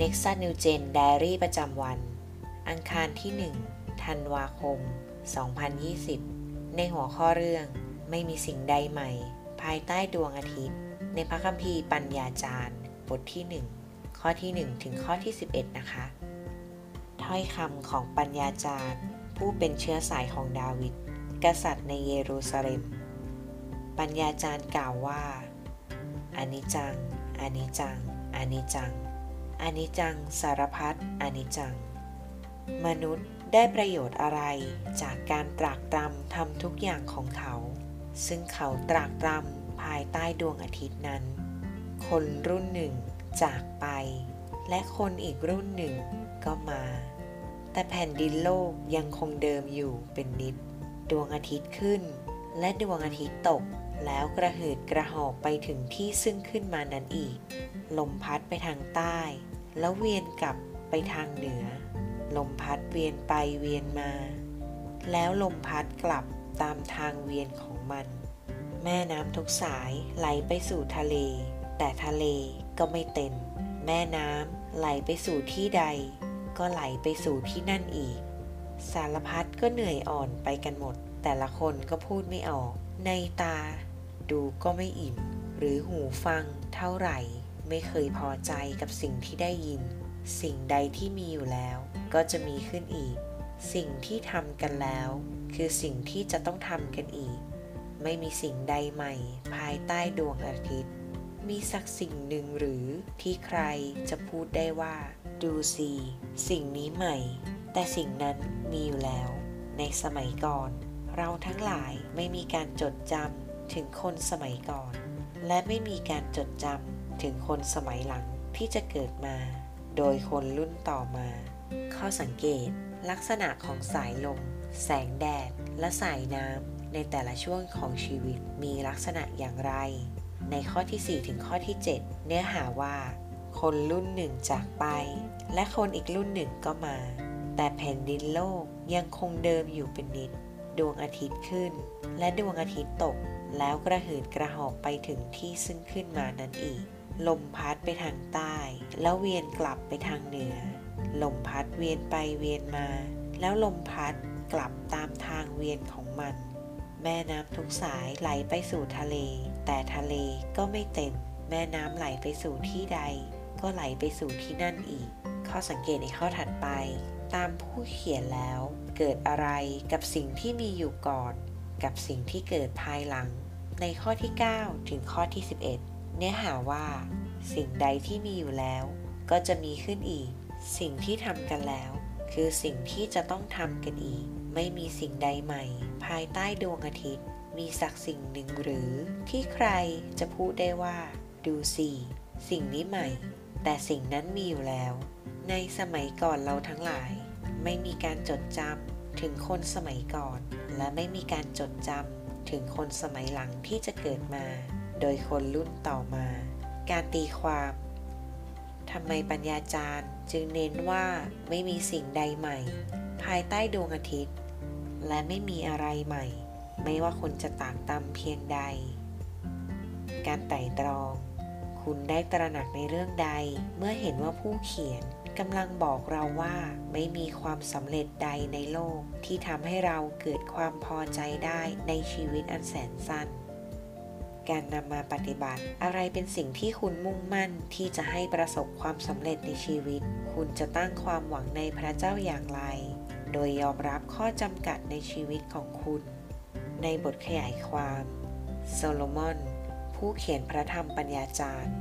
Nexa New Gen Diary ประจำวัน อังคารที่ 1 ธันวาคม 2020 ในหัวข้อเรื่องไม่มีสิ่งใดใหม่ ภายใต้ดวงอาทิตย์ ในพระคัมภีร์ปัญญาจารย์ บทที่ 1 ข้อที่ 1 ถึงข้อที่ 11 นะคะ ถ้อยคำของปัญญาจารย์ ผู้เป็นเชื้อสายของดาวิดกษัตริย์ในเยรูซาเล็ม ปัญญาจารย์กล่าวว่าอานิจังอานิจังอานิจัง อนิจจังสารพัดอนิจจัง มนุษย์ได้ประโยชน์อะไรจากการตรากตรำทำทุกอย่างของเขา ซึ่งเขาตรากตรำภายใต้ดวงอาทิตย์นั้น คนรุ่นหนึ่งจากไป และคนอีกรุ่นหนึ่งก็มา แต่แผ่นดินโลกยังคงเดิมอยู่เป็นนิด ดวงอาทิตย์ขึ้น และดวงอาทิตย์ตก แล้วกระหืดกระหอบไปถึงที่ซึ่งขึ้นมานั้นอีก ลมพัดไปทางใต้ แล้วเวียนกลับไปทางเหนือ ลมพัดเวียนไปเวียนมา แล้วลมพัดกลับตามทางเวียนของมัน แม่น้ำทุกสายไหลไปสู่ทะเล แต่ทะเลก็ไม่เต็ม แม่น้ำไหลไปสู่ที่ใด ก็ไหลไปสู่ที่นั่นอีก สารพัดก็เหนื่อยอ่อนไปกันหมด แต่ละคนก็พูดไม่ออก ในตา ดูก็ไม่อิ่ม หรือหูฟังเท่าไหร่ ไม่เคยพอใจกับสิ่งที่ได้ยิน สิ่งใดที่มีอยู่แล้ว ก็จะมีขึ้นอีก สิ่งที่ทำกันแล้ว คือสิ่งที่จะต้องทำกันอีก ไม่มีสิ่งใดใหม่ ภายใต้ดวงอาทิตย์ มีสักสิ่งหนึ่งหรือที่ใครจะพูดได้ว่า ดูสิสิ่งนี้ใหม่ แต่สิ่งนั้นมีอยู่แล้ว ในสมัยก่อน เราทั้งหลายไม่มีการจดจำ ถึงคนสมัยก่อน และไม่มีการจดจำถึงคนสมัยหลังที่จะเกิดมา โดยคนรุ่นต่อมา ข้อสังเกต ลักษณะของสายลม แสงแดด และสายน้ำในแต่ละช่วงของชีวิตมีลักษณะอย่างไร ในข้อที่ 4 ถึงข้อที่ 7 เนื้อหาว่า คนรุ่นหนึ่งจากไป และคนอีกรุ่นหนึ่งก็มา แต่แผ่นดินโลกยังคงเดิมอยู่เป็นนิด ดวงอาทิตย์ขึ้น และดวงอาทิตย์ตก แล้วกระหืดกระหอบไปถึงที่ซึ่งขึ้นมานั้นอีก ลมพัดไปทางใต้ แล้วเวียนกลับไปทางเหนือ ลมพัดเวียนไปเวียนมา แล้วลมพัดกลับตามทางเวียนของมัน แม่น้ำทุกสายไหลไปสู่ทะเล แต่ทะเลก็ไม่เต็ม แม่น้ำไหลไปสู่ที่ใด ก็ไหลไปสู่ที่นั่นอีก ข้อสังเกตในข้อถัดไป ตามผู้เขียนแล้ว เกิดอะไรกับสิ่งที่มีอยู่ก่อน กับสิ่งที่เกิดภายหลัง ในข้อที่ 9 ถึงข้อที่ 11 เนื้อหาว่า สิ่งใดที่มีอยู่แล้ว ก็จะมีขึ้นอีก สิ่งที่ทำกันแล้ว คือสิ่งที่จะต้องทำกันอีก ไม่มีสิ่งใดใหม่ ภายใต้ดวงอาทิตย์ มีสักสิ่งหนึ่งหรือ ที่ใครจะพูดได้ว่า ดูสิสิ่งนี้ใหม่ แต่สิ่งนั้นมีอยู่แล้ว ในสมัยก่อนเราทั้งหลาย ไม่มีการจดจำถึงคนสมัยก่อน และไม่มีการจดจำ ถึงคนสมัยหลังที่จะเกิดมา โดยคนรุ่นต่อมา การตีความทำไมปัญญาจารย์จึงเน้นว่าไม่มีสิ่งใดใหม่ ภายใต้ดวงอาทิตย์ และไม่มีอะไรใหม่ ไม่ว่าคนจะต่างตำเพียงใด การไต่ตรอง คุณได้ตระหนักในเรื่องใดเมื่อเห็นว่าผู้เขียน กำลังบอกเราว่าไม่มีความสำเร็จใดในโลก ที่ทำให้เราเกิดความพอใจได้ในชีวิตอันแสนสั้น การนำมาปฏิบัติอะไรเป็นสิ่งที่คุณมุ่งมั่นที่จะให้ประสบความสำเร็จในชีวิต คุณจะตั้งความหวังในพระเจ้าอย่างไร โดยยอมรับข้อจำกัดในชีวิตของคุณ ในบทขยายความ โซโลมอน ผู้เขียนพระธรรมปัญญาจารย์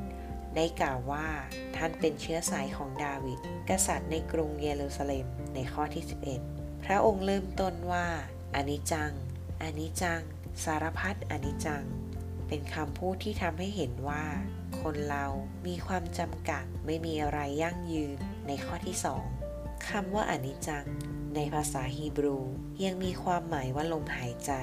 ได้กล่าวว่าท่านเป็นเชื้อสายของดาวิดกษัตริย์ในกรุงเยรูซาเล็มในข้อที่ 11 พระองค์เริ่มต้นว่าอานิจังอานิจัง สารพัดอานิจัง เป็นคำพูดที่ทำให้เห็นว่า คนเรามีความจำกัดไม่มีอะไรยั่งยืนในข้อที่สองคำว่าอานิจัง ในภาษาฮีบรู ยังมีความหมายว่าลมหายใจ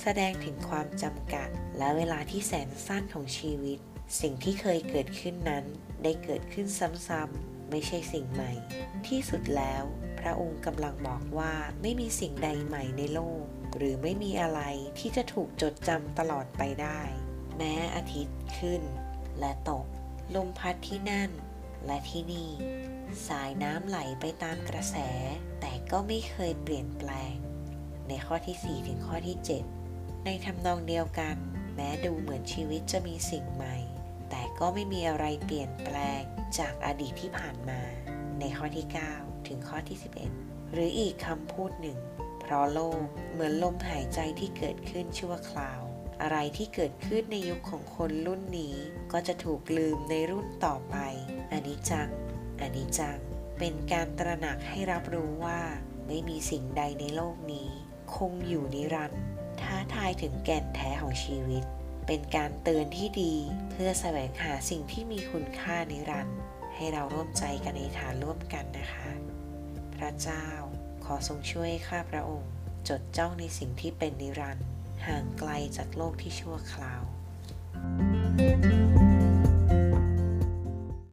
แสดงถึงความจำกัดและเวลาที่แสนสั้นของชีวิต สิ่งที่เคยเกิดขึ้นนั้นได้เกิดขึ้นซ้ำๆไม่ใช่สิ่งใหม่ ที่สุดแล้วพระองค์กำลังบอกว่าไม่มีสิ่งใดใหม่ในโลก หรือไม่มีอะไรที่จะถูกจดจำตลอดไปได้ แม้อาทิตย์ขึ้น และตก ลมพัดที่นั่น และที่นี่ สายน้ำไหลไปตามกระแส แต่ก็ไม่เคยเปลี่ยนแปลง ในข้อที่ 4 ถึงข้อที่ 7 ในทำนองเดียวกัน แม้ดูเหมือนชีวิตจะมีสิ่งใหม่ แต่ก็ไม่มีอะไรเปลี่ยนแปลงจากอดีตที่ผ่านมาในข้อที่ 9 ถึงข้อที่ 11 หรืออีกคำพูดหนึ่ง เพราะโลกเหมือนลมหายใจที่เกิดขึ้นชั่วคราว อะไรที่เกิดขึ้นในยุคของคนรุ่นนี้ ก็จะถูกลืมในรุ่นต่อไปอันนี้จังอันนี้จัง เป็นการตระหนักให้รับรู้ว่า ไม่มีสิ่งใดในโลกนี้ คงอยู่นิรันดร์ท้าทายถึงแก่นแท้ของชีวิต เป็นการเตือนที่ดีเพื่อแสวงหาสิ่งที่มีคุณค่านิรันดร์ให้เราร่วมใจกันในฐานร่วมกันนะคะ พระเจ้าขอทรงช่วยข้าพระองค์ จดจ้องในสิ่งที่เป็นนิรันดร์ห่างไกลจากโลกที่ชั่วคราว thank you